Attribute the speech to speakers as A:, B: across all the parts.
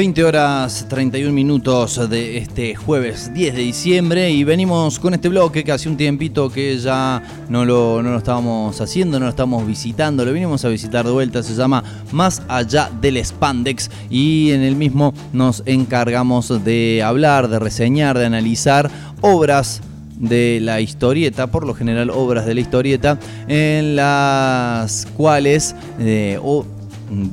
A: 20 horas 31 minutos de este jueves 10 de diciembre y venimos con este bloque que hace un tiempito que ya no lo, no lo estábamos haciendo, no lo estamos visitando, lo vinimos a visitar de vuelta, se llama Más allá del Spandex y en el mismo nos encargamos de hablar, de reseñar, de analizar obras de la historieta, por lo general obras de la historieta, en las cuales eh, o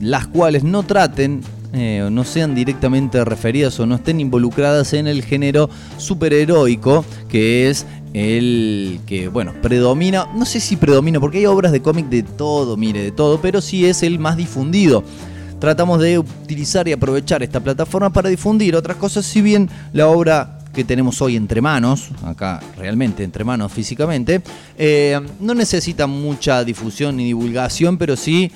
A: las cuales no traten eh, no sean directamente referidas o no estén involucradas en el género superheroico, que es el que, bueno, predomina, no sé si predomina, porque hay obras de cómic de todo, mire, de todo, pero sí es el más difundido. Tratamos de utilizar y aprovechar esta plataforma para difundir otras cosas, si bien la obra que tenemos hoy entre manos, acá realmente entre manos físicamente, eh, no necesita mucha difusión ni divulgación, pero sí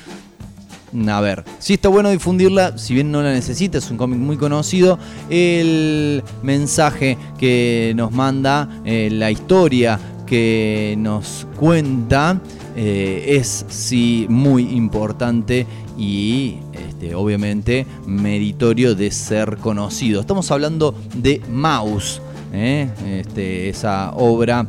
A: a ver, si está bueno difundirla, si bien no la necesita, es un cómic muy conocido, el mensaje que nos manda, eh, la historia que nos cuenta, eh, es sí muy importante y este, obviamente meritorio de ser conocido. Estamos hablando de Mouse, ¿eh? este, esa obra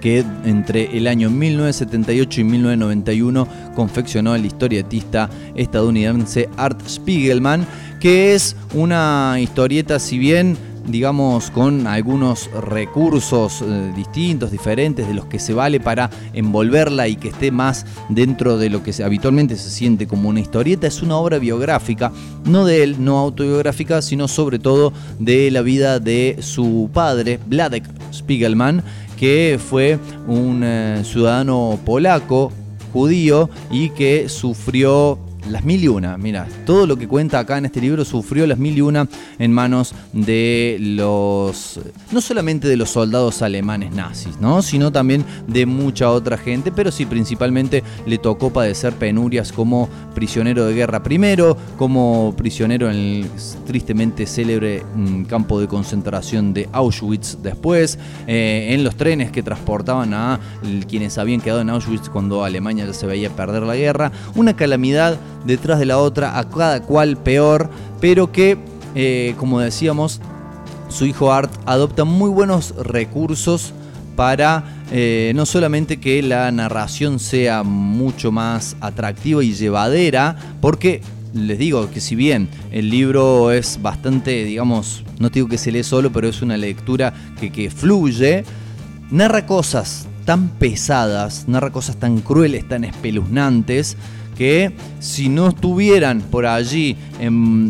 A: que entre el año 1978 y 1991 confeccionó el historietista estadounidense Art Spiegelman, que es una historieta, si bien digamos, con algunos recursos eh, distintos, diferentes, de los que se vale para envolverla y que esté más dentro de lo que habitualmente se siente como una historieta. Es una obra biográfica, no de él, no autobiográfica, sino sobre todo de la vida de su padre, Vladek Spiegelman, que fue un eh, ciudadano polaco, judío, y que sufrió las mil y una, mira, todo lo que cuenta acá en este libro sufrió las mil y una en manos de los, no solamente de los soldados alemanes nazis, ¿no? Sino también de mucha otra gente, pero sí principalmente le tocó padecer penurias como prisionero de guerra primero, como prisionero en el tristemente célebre mm, campo de concentración de Auschwitz después, eh, en los trenes que transportaban a quienes habían quedado en Auschwitz cuando Alemania ya se veía perder la guerra, una calamidad detrás de la otra, a cada cual peor, pero que, eh, como decíamos, su hijo Art adopta muy buenos recursos para eh, no solamente que la narración sea mucho más atractiva y llevadera, porque les digo que si bien el libro es bastante, digamos, no digo que se lee solo, pero es una lectura que, que fluye, narra cosas tan pesadas, narra cosas tan crueles, tan espeluznantes, que si no estuvieran por allí,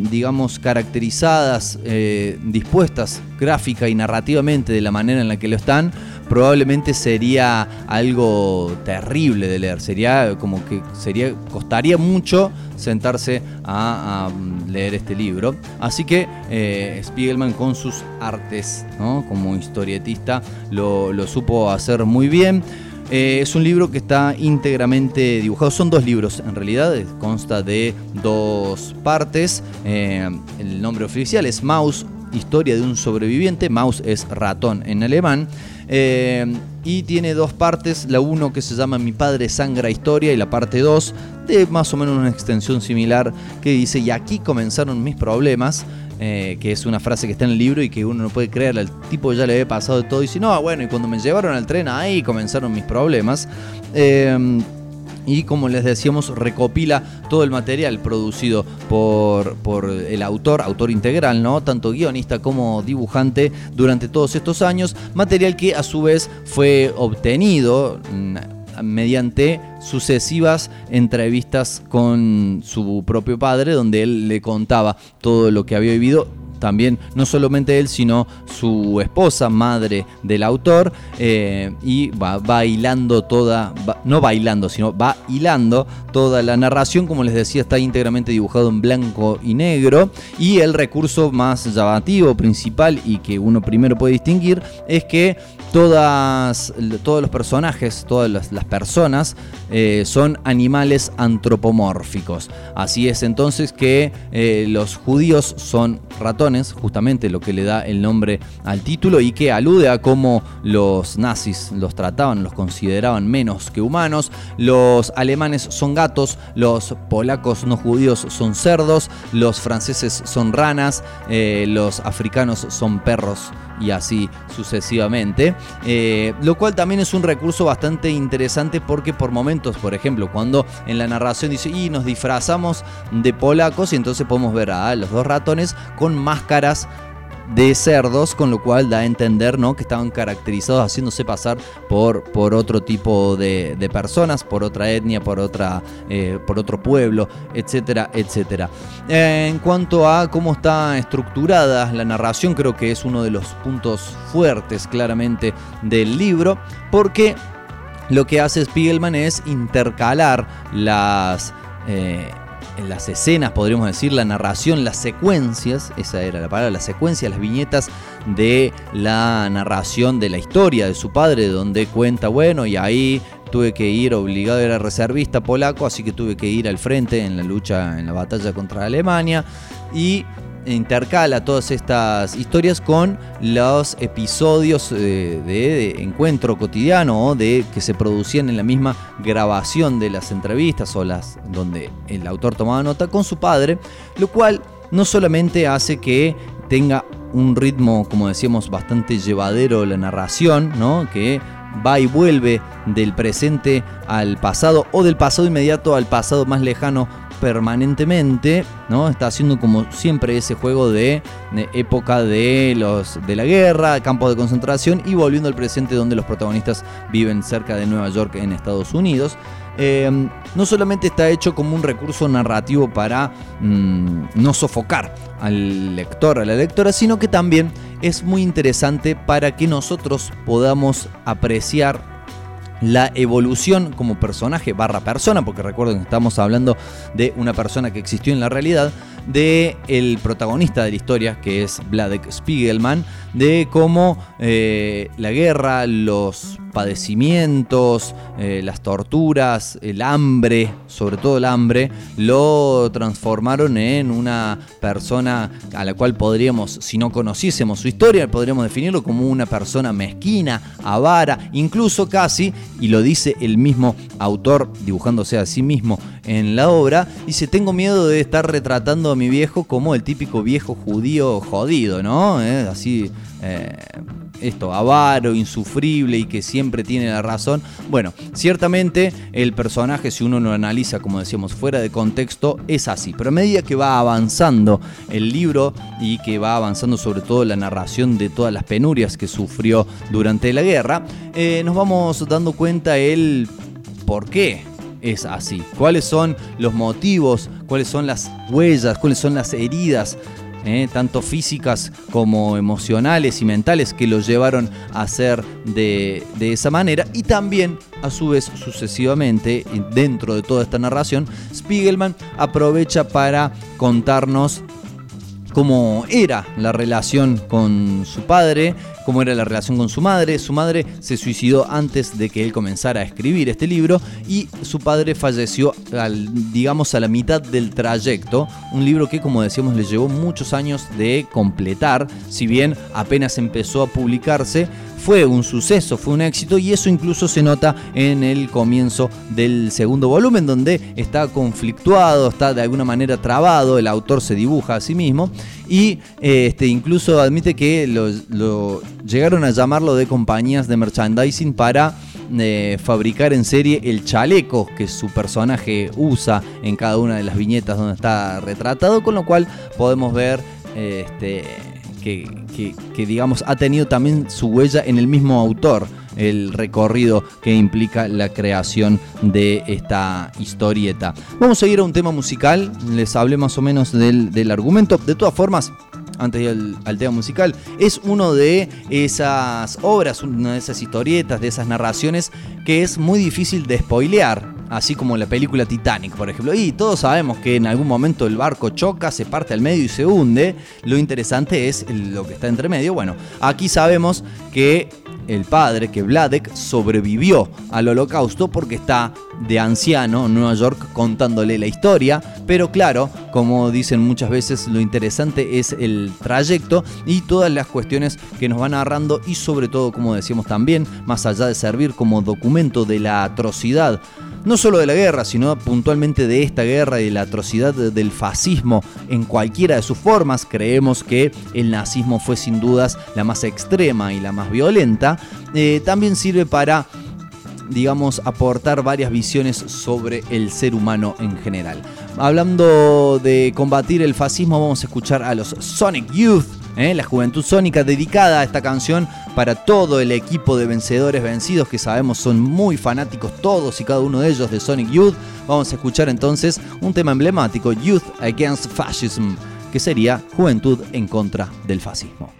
A: digamos, caracterizadas, eh, dispuestas gráfica y narrativamente de la manera en la que lo están, probablemente sería algo terrible de leer. Sería como que sería, costaría mucho sentarse a, leer este libro. Así que eh, Spiegelman con sus artes, como historietista, lo, lo supo hacer muy bien. Eh, es un libro que está íntegramente dibujado. Son dos libros en realidad, consta de dos partes. Eh, el nombre oficial es Maus, Historia de un sobreviviente. Maus es ratón en alemán. Eh, y tiene dos partes, la uno que se llama Mi padre sangra historia y la parte 2 de más o menos una extensión similar que dice y aquí comenzaron mis problemas. Eh, que es una frase que está en el libro y que uno no puede creer, el tipo ya le había pasado de todo y dice, no, bueno, y cuando me llevaron al tren ahí comenzaron mis problemas. Em, y como les decíamos, recopila todo el material producido por, por, el autor, autor integral, ¿no? Tanto guionista como dibujante durante todos estos años, material que a su vez fue obtenido mm, mediante sucesivas entrevistas con su propio padre, donde él le contaba todo lo que había vivido también no solamente él, sino su esposa, madre del autor, eh, y va bailando toda, no bailando, sino va hilando toda la narración, como les decía, está íntegramente dibujado en blanco y negro, y el recurso más llamativo, principal, y que uno primero puede distinguir, es que todas, todos los personajes, todas las, personas eh, son animales antropomórficos. Así es entonces que eh, los judíos son ratones, justamente lo que le da el nombre al título y que alude a cómo los nazis los trataban, los consideraban menos que humanos, los alemanes son gatos, los polacos no judíos son cerdos, los franceses son ranas, eh, los africanos son perros y así sucesivamente. Eh, lo cual también es un recurso bastante interesante porque por momentos, por ejemplo, cuando en la narración dice, y nos disfrazamos de polacos y entonces podemos ver a los dos ratones con máscaras de cerdos, con lo cual da a entender ¿no? que estaban caracterizados haciéndose pasar por, por otro tipo de, personas, por otra etnia, por, otra, eh, por otro pueblo, etcétera, etcétera. en cuanto a cómo está estructurada la narración, creo que es uno de los puntos fuertes claramente del libro, porque lo que hace Spiegelman es intercalar las... Eh, en las escenas, podríamos decir, la narración, las secuencias, esa era la palabra, las secuencias, las viñetas de la narración de la historia de su padre, donde cuenta, bueno, y ahí tuve que ir obligado, era reservista polaco, así que tuve que ir al frente en la lucha, en la batalla contra Alemania, y intercala todas estas historias con los episodios eh, de, encuentro cotidiano o de que se producían en la misma grabación de las entrevistas o las donde el autor tomaba nota con su padre, lo cual no solamente hace que tenga un ritmo, como decíamos, bastante llevadero la narración, ¿no? que va y vuelve del presente al pasado o del pasado inmediato al pasado más lejano permanentemente, ¿no? Está haciendo como siempre ese juego de, época de los de la guerra, campos de concentración y volviendo al presente donde los protagonistas viven cerca de Nueva York en Estados Unidos. Em, no solamente está hecho como un recurso narrativo para mm, no sofocar al lector, a la lectora, sino que también es muy interesante para que nosotros podamos apreciar la evolución como personaje barra persona, porque recuerden que estamos hablando de una persona que existió en la realidad, de el protagonista de la historia, que es Vladek Spiegelman, de cómo eh, la guerra, los padecimientos, eh, las torturas, el hambre, sobre todo el hambre, lo transformaron en una persona a la cual podríamos, si no conociésemos su historia, podríamos definirlo como una persona mezquina, avara, incluso casi, y lo dice el mismo autor dibujándose a sí mismo en la obra, dice, tengo miedo de estar retratando a mi viejo como el típico viejo judío jodido, ¿no? Eh, así... Eh, esto, avaro, insufrible y que siempre tiene la razón. Bueno, ciertamente el personaje, si uno lo analiza, como decíamos, fuera de contexto, es así. Pero a medida que va avanzando el libro y que va avanzando sobre todo la narración de todas las penurias que sufrió durante la guerra, eh, nos vamos dando cuenta el por qué es así. ¿Cuáles son los motivos? ¿Cuáles son las huellas? ¿Cuáles son las heridas ¿eh? tanto físicas como emocionales y mentales que lo llevaron a ser de, de, esa manera y también a su vez sucesivamente dentro de toda esta narración Spiegelman aprovecha para contarnos cómo era la relación con su padre, cómo era la relación con su madre. Su madre se suicidó antes de que él comenzara a escribir este libro y su padre falleció, al, digamos, a la mitad del trayecto. Un libro que, como decíamos, le llevó muchos años de completar, si bien apenas empezó a publicarse fue un suceso, fue un éxito y eso incluso se nota en el comienzo del segundo volumen donde está conflictuado, está de alguna manera trabado, el autor se dibuja a sí mismo y este, incluso admite que lo, llegaron a llamarlo de compañías de merchandising para eh, fabricar en serie el chaleco que su personaje usa en cada una de las viñetas donde está retratado, con lo cual podemos ver este, que, digamos ha tenido también su huella en el mismo autor el recorrido que implica la creación de esta historieta. Vamos a ir a un tema musical, les hablé más o menos del, del argumento. De todas formas, antes de ir al, tema musical, es uno de esas obras, una de esas historietas, de esas narraciones que es muy difícil de spoilear así como la película Titanic, por ejemplo. Y todos sabemos que en algún momento el barco choca, se parte al medio y se hunde. Lo interesante es lo que está entre medio. Bueno, aquí sabemos que el padre, que Vladek sobrevivió al holocausto porque está de anciano en Nueva York contándole la historia, pero claro, como dicen muchas veces, lo interesante es el trayecto y todas las cuestiones que nos van narrando y sobre todo, como decíamos también, más allá de servir como documento de la atrocidad no solo de la guerra, sino puntualmente de esta guerra y de la atrocidad del fascismo en cualquiera de sus formas. Creemos que el nazismo fue sin dudas la más extrema y la más violenta. Eh, también sirve para digamos, aportar varias visiones sobre el ser humano en general. Hablando de combatir el fascismo, vamos a escuchar a los Sonic Youth ¿eh? la Juventud Sónica, dedicada a esta canción para todo el equipo de vencedores vencidos que sabemos son muy fanáticos todos y cada uno de ellos de Sonic Youth. Vamos a escuchar entonces un tema emblemático, Youth Against Fascism, que sería Juventud en contra del fascismo.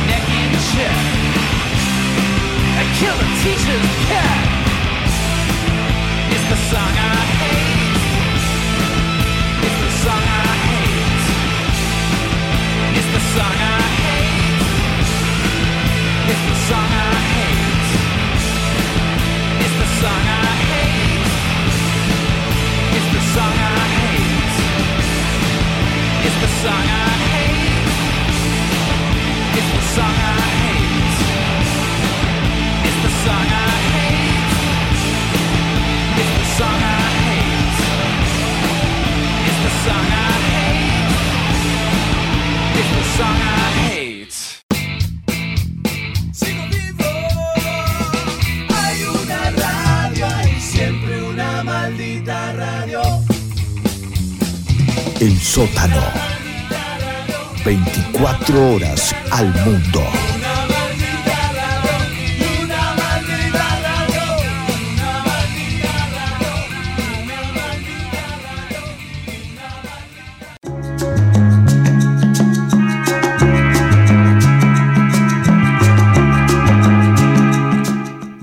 B: shit and kill the teacher's pet. It's the song I hate. 24 horas al mundo.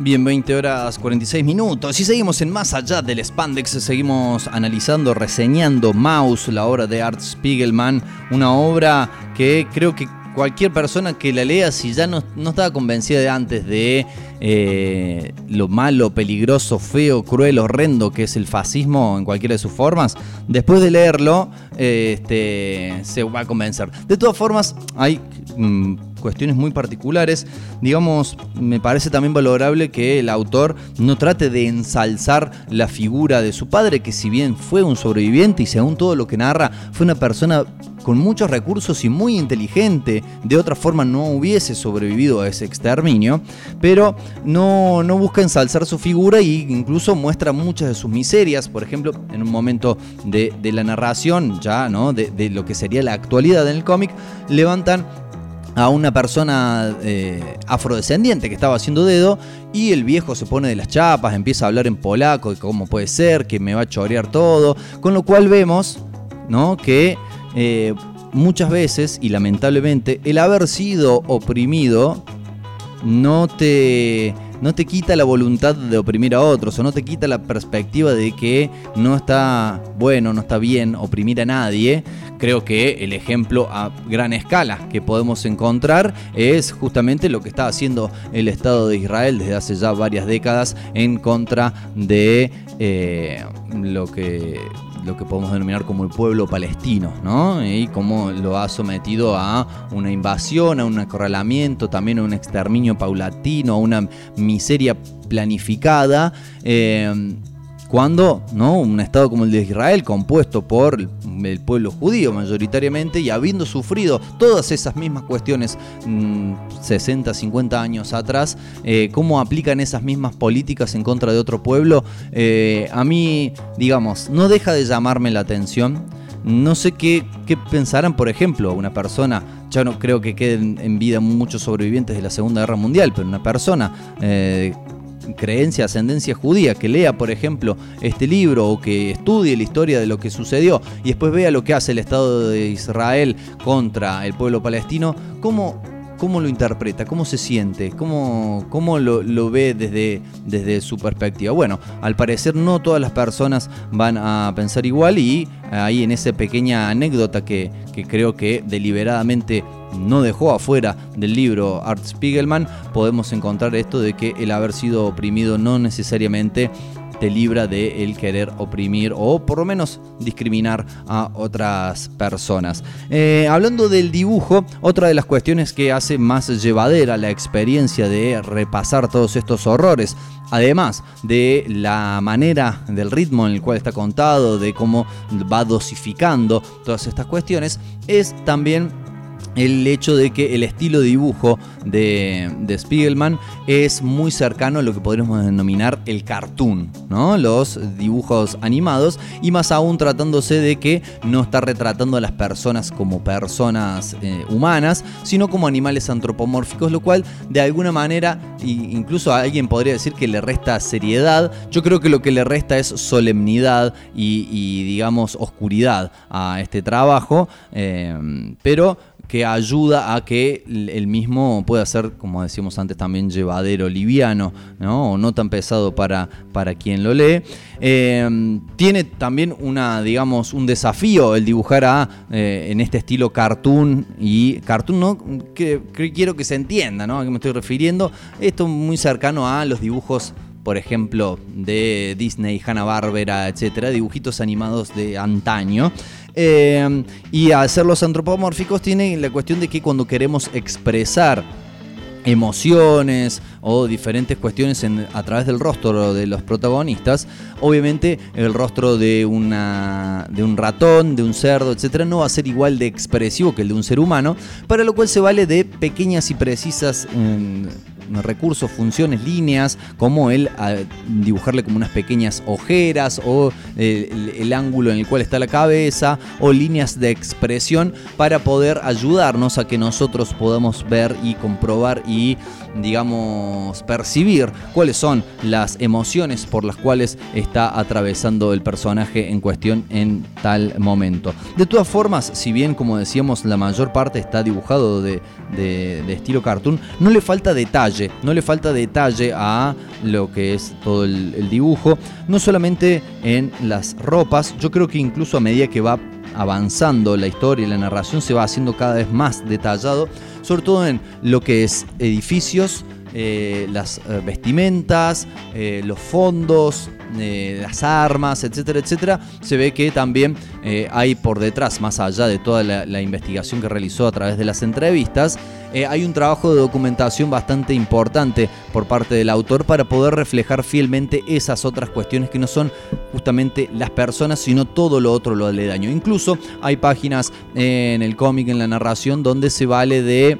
A: Bien, 20 horas 46 minutos. Y seguimos en Más Allá del Spandex, seguimos analizando, reseñando Mouse, la obra de Art Spiegelman, una obra que creo que cualquier persona que la lea, si ya no, estaba convencida de antes de eh, lo malo, peligroso, feo, cruel, horrendo que es el fascismo en cualquiera de sus formas, después de leerlo, este, se va a convencer. De todas formas, hay mm, cuestiones muy particulares. Digamos, me parece también valorable que el autor no trate de ensalzar la figura de su padre, que si bien fue un sobreviviente y según todo lo que narra, fue una persona con muchos recursos y muy inteligente, de otra forma no hubiese sobrevivido a ese exterminio, pero no, no busca ensalzar su figura e incluso muestra muchas de sus miserias, por ejemplo, en un momento de, la narración, ya, ¿no? De, de lo que sería la actualidad en el cómic, levantan a una persona eh, afrodescendiente que estaba haciendo dedo y el viejo se pone de las chapas, empieza a hablar en polaco, cómo puede ser, que me va a chorear todo, con lo cual vemos ¿no? que eh, muchas veces y lamentablemente el haber sido oprimido no te no te quita la voluntad de oprimir a otros o no te quita la perspectiva de que no está bueno, no está bien oprimir a nadie. Creo que el ejemplo a gran escala que podemos encontrar es justamente lo que está haciendo el Estado de Israel desde hace ya varias décadas en contra de eh, lo que lo que podemos denominar como el pueblo palestino, ¿no? Y cómo lo ha sometido a una invasión, a un acorralamiento, también a un exterminio paulatino, a una miseria planificada. Eh, cuando ¿no? un Estado como el de Israel, compuesto por el pueblo judío mayoritariamente y habiendo sufrido todas esas mismas cuestiones 60, mm, 50 años atrás, eh, cómo aplican esas mismas políticas en contra de otro pueblo, eh, a mí, digamos, no deja de llamarme la atención. No sé qué, pensarán, por ejemplo, una persona ya no creo que queden en vida muchos sobrevivientes de la Segunda Guerra Mundial, pero una persona eh, creencia, ascendencia judía, que lea, por ejemplo, este libro o que estudie la historia de lo que sucedió y después vea lo que hace el Estado de Israel contra el pueblo palestino, ¿cómo, cómo lo interpreta? ¿Cómo se siente? ¿Cómo, cómo lo, ve desde, desde su perspectiva? Bueno, al parecer no todas las personas van a pensar igual y ahí en esa pequeña anécdota que, que creo que deliberadamente no dejó afuera del libro Art Spiegelman, podemos encontrar esto de que el haber sido oprimido no necesariamente te libra de el querer oprimir o por lo menos discriminar a otras personas. Eh, hablando del dibujo, otra de las cuestiones que hace más llevadera la experiencia de repasar todos estos horrores, además de la manera, del ritmo en el cual está contado, de cómo va dosificando todas estas cuestiones, es también el hecho de que el estilo de dibujo de, Spiegelman es muy cercano a lo que podríamos denominar el cartoon, ¿no? los dibujos animados, y más aún tratándose de que no está retratando a las personas como personas eh, humanas, sino como animales antropomórficos, lo cual de alguna manera, incluso alguien podría decir que le resta seriedad, yo creo que lo que le resta es solemnidad y, digamos oscuridad a este trabajo, eh, pero que ayuda a que el mismo pueda ser, como decíamos antes, también llevadero, liviano, ¿no? o no tan pesado para, para quien lo lee. Em, tiene también una, digamos, un desafío el dibujar a, eh, en este estilo cartoon y cartoon, ¿no? Que, quiero que se entienda, ¿no? A qué me estoy refiriendo. Esto muy cercano a los dibujos por ejemplo, de Disney, Hanna-Barbera, etcétera, dibujitos animados de antaño. Eh, y hacerlos antropomórficos tiene la cuestión de que cuando queremos expresar emociones o diferentes cuestiones a través del rostro de los protagonistas, obviamente el rostro de, una, de un ratón, de un cerdo, etcétera, no va a ser igual de expresivo que el de un ser humano, para lo cual se vale de pequeñas y precisas mm, recursos, funciones, líneas, como el dibujarle como unas pequeñas ojeras o el, ángulo en el cual está la cabeza o líneas de expresión para poder ayudarnos a que nosotros podamos ver y comprobar y digamos percibir cuáles son las emociones por las cuales está atravesando el personaje en cuestión en tal momento. De todas formas, si bien como decíamos la mayor parte está dibujado de, de, estilo cartoon, no le falta detalle, no le falta detalle a lo que es todo el, dibujo, no solamente en las ropas, yo creo que incluso a medida que va avanzando la historia y la narración se va haciendo cada vez más detallado, sobre todo en lo que es edificios, eh, las eh, vestimentas, eh, los fondos, las armas, etcétera, etcétera, se ve que también hay por detrás, más allá de toda la, investigación que realizó a través de las entrevistas, hay un trabajo de documentación bastante importante por parte del autor para poder reflejar fielmente esas otras cuestiones que no son justamente las personas, sino todo lo otro, lo aledaño. Incluso hay páginas en el cómic, en la narración, donde se vale de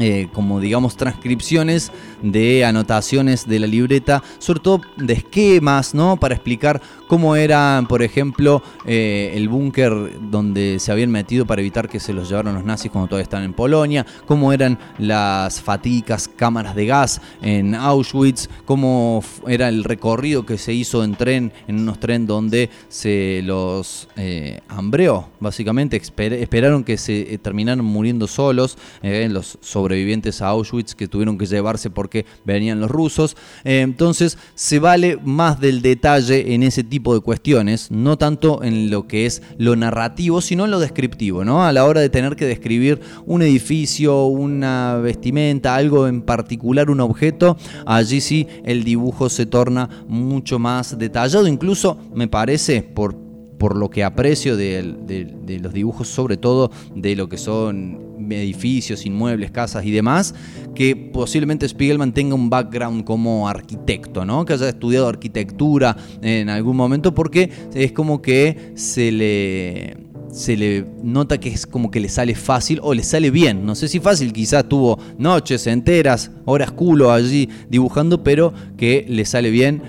A: eh, como digamos transcripciones de anotaciones de la libreta, sobre todo de esquemas, ¿no? Para explicar cómo era, por ejemplo, eh, el búnker donde se habían metido para evitar que se los llevaran los nazis cuando todavía estaban en Polonia, cómo eran las fatídicas cámaras de gas en Auschwitz, cómo era el recorrido que se hizo en tren, en unos tren donde se los eh, hambreó, básicamente, esperaron que se terminaran muriendo solos, los sobrevivientes a Auschwitz que tuvieron que llevarse porque venían los rusos. Eh, entonces se vale más del detalle en ese tipo de cuestiones, no tanto en lo que es lo narrativo, sino en lo descriptivo, ¿no? A la hora de tener que describir un edificio, una vestimenta, algo en particular, un objeto, allí sí el dibujo se torna mucho más detallado, incluso me parece, por por lo que aprecio de, los dibujos, sobre todo de lo que son edificios, inmuebles, casas y demás, que posiblemente Spiegelman tenga un background como arquitecto, ¿no? que haya estudiado arquitectura en algún momento, porque es como que se le se le nota que es como que le sale fácil o le sale bien. No sé si fácil, quizás tuvo noches enteras, horas culo allí dibujando, pero que le sale bien,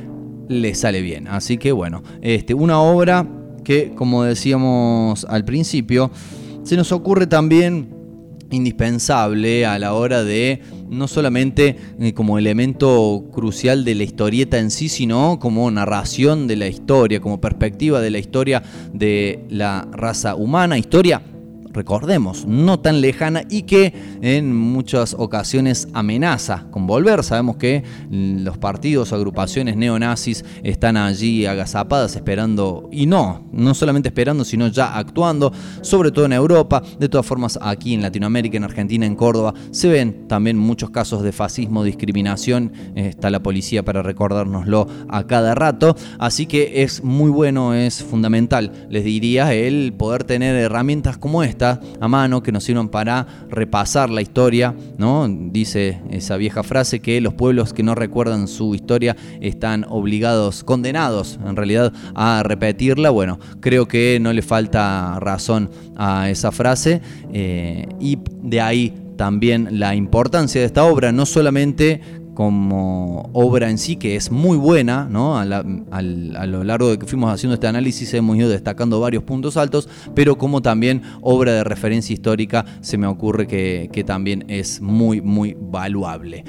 A: le sale bien. Así que bueno, este, una obra que, como decíamos al principio, se nos ocurre también indispensable a la hora de no solamente eh, como elemento crucial de la historieta en sí, sino como narración de la historia, como perspectiva de la historia de la raza humana, historia recordemos, no tan lejana y que en muchas ocasiones amenaza con volver. Sabemos que los partidos agrupaciones neonazis están allí agazapadas esperando, y no, no solamente esperando, sino ya actuando, sobre todo en Europa. De todas formas, aquí en Latinoamérica, en Argentina, en Córdoba, se ven también muchos casos de fascismo, discriminación. Está la policía para recordárnoslo a cada rato. Así que es muy bueno, es fundamental, les diría, el poder tener herramientas como esta a mano que nos sirvan para repasar la historia, ¿no? Dice esa vieja frase que los pueblos que no recuerdan su historia están obligados, condenados en realidad a repetirla. Bueno, creo que no le falta razón a esa frase eh, y de ahí también la importancia de esta obra, no solamente como obra en sí, que es muy buena, ¿no? A, lo largo de que fuimos haciendo este análisis hemos ido destacando varios puntos altos, pero como también obra de referencia histórica se me ocurre que, que también es muy, muy valuable.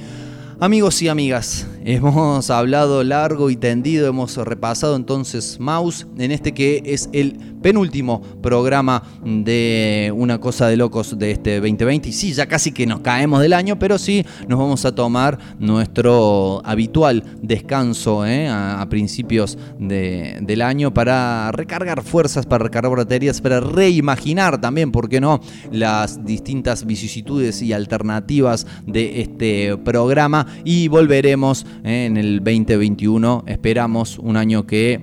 A: Amigos y amigas, hemos hablado largo y tendido, hemos repasado entonces Mouse en este que es el penúltimo programa de Una Cosa de Locos de este 2020. Y sí, ya casi que nos caemos del año, pero sí nos vamos a tomar nuestro habitual descanso ¿eh? a, principios del año para recargar fuerzas, para recargar baterías, para reimaginar también, ¿por qué no?, las distintas vicisitudes y alternativas de este programa y volveremos en el 2021. Esperamos un año que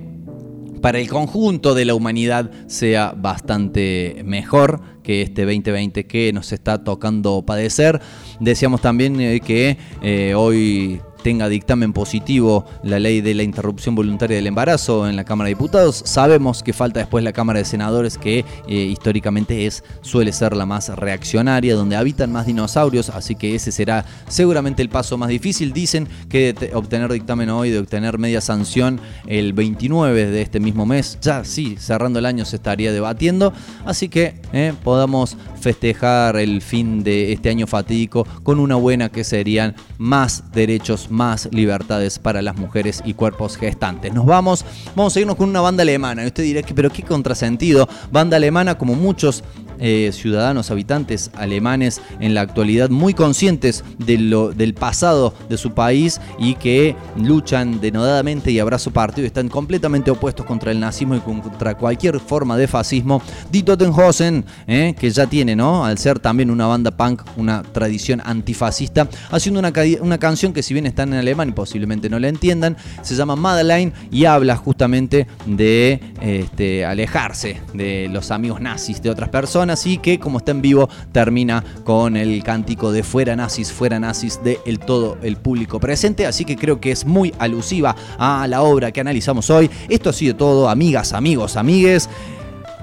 A: para el conjunto de la humanidad sea bastante mejor que este 2020 que nos está tocando padecer. Decíamos también eh, que eh, hoy tenga dictamen positivo la ley de la interrupción voluntaria del embarazo en la Cámara de Diputados. Sabemos que falta después la Cámara de Senadores, que eh, históricamente es, suele ser la más reaccionaria, donde habitan más dinosaurios, así que ese será seguramente el paso más difícil. Dicen que obtener dictamen hoy, de obtener media sanción el 29 de este mismo mes, ya sí, cerrando el año se estaría debatiendo, así que eh, podamos festejar el fin de este año fatídico con una buena que serían más derechos más libertades para las mujeres y cuerpos gestantes. Nos vamos, vamos a irnos con una banda alemana. Y usted dirá que, pero qué contrasentido. Banda alemana, como muchos eh, ciudadanos, habitantes alemanes en la actualidad muy conscientes del pasado de su país y que luchan denodadamente y abrazo partido están completamente opuestos contra el nazismo y contra cualquier forma de fascismo. Die Totenhausen, eh, que ya tiene, ¿no? Al ser también una banda punk, una tradición antifascista, haciendo una, una canción que si bien está en alemán y posiblemente no la entiendan, se llama Madeline y habla justamente de este, alejarse de los amigos nazis de otras personas y que como está en vivo termina con el cántico de fuera nazis, fuera nazis de el todo el público presente, así que creo que es muy alusiva a la obra que analizamos hoy. Esto ha sido todo, amigas, amigos, amigues.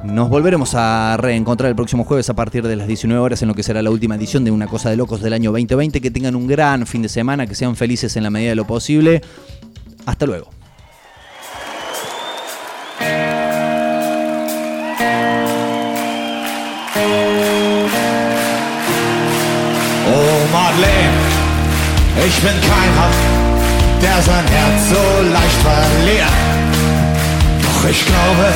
A: Nos volveremos a reencontrar el próximo jueves a partir de las 19 horas en lo que será la última edición de Una Cosa de Locos del año 2020. Que tengan un gran fin de semana, que sean felices en la medida de lo posible. Hasta luego.
C: Madeleine, ich bin kein Hab, der sein Herz so leicht verliert. Doch ich glaube,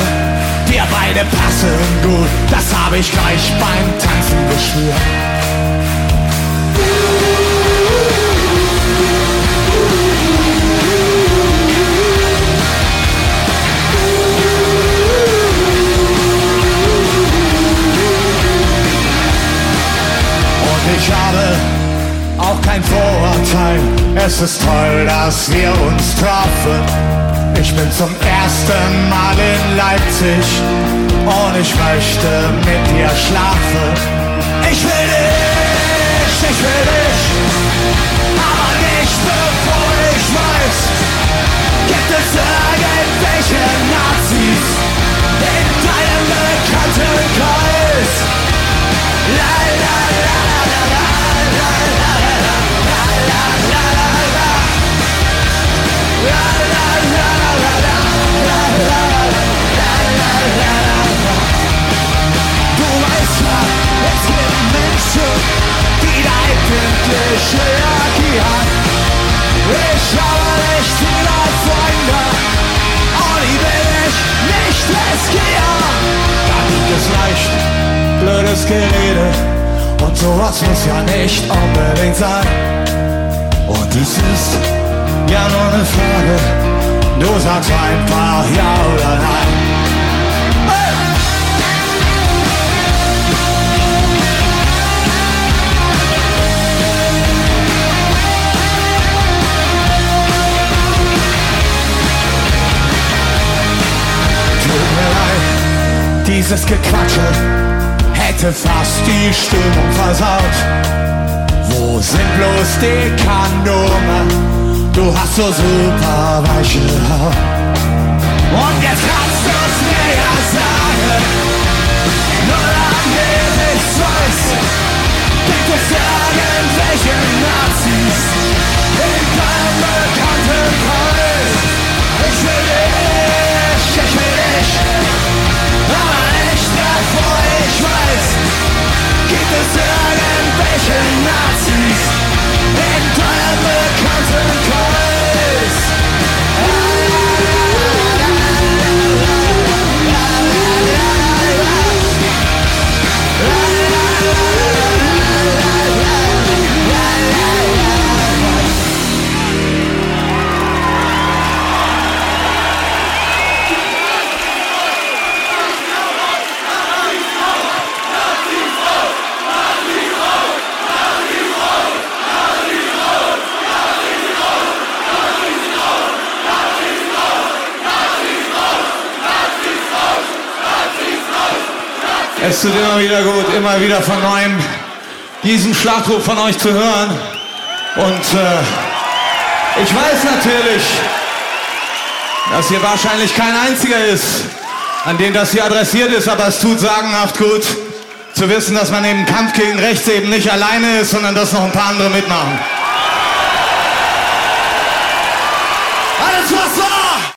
C: wir beide passen gut, das habe ich gleich beim Tanzen gespürt. Ich habe auch kein Vorurteil. Es ist toll, dass wir uns treffen. Ich bin zum ersten Mal in Leipzig und ich möchte mit dir schlafen. Ich will dich, ich will dich, aber nicht bevor ich weiß, gibt es irgendwelche blödes Gerede und sowas muss ja nicht unbedingt sein. Und es ist ja nur eine Frage, du sagst einfach ja oder nein. Dieses Gequatsche hätte fast die Stimmung versaut. Wo sind bloß die Kandome? Du hast so super weiche Haut. Und jetzt kannst du's mir ja sagen. Nur damit ich's weiß, gibt es irgendwelche Nazis in deinem Bekanntenkreis. Ich will dich, ich will dich. Bevor ich weiß, gibt es irgendwelche Nazis? In deinem tut immer wieder gut, immer wieder von neuem diesen Schlachtruf von euch zu hören. Und äh, ich weiß natürlich, dass hier wahrscheinlich kein einziger ist, an den das hier adressiert ist, aber es tut sagenhaft gut zu wissen, dass man im Kampf gegen rechts eben nicht alleine ist, sondern dass noch ein paar andere mitmachen. Alles was war!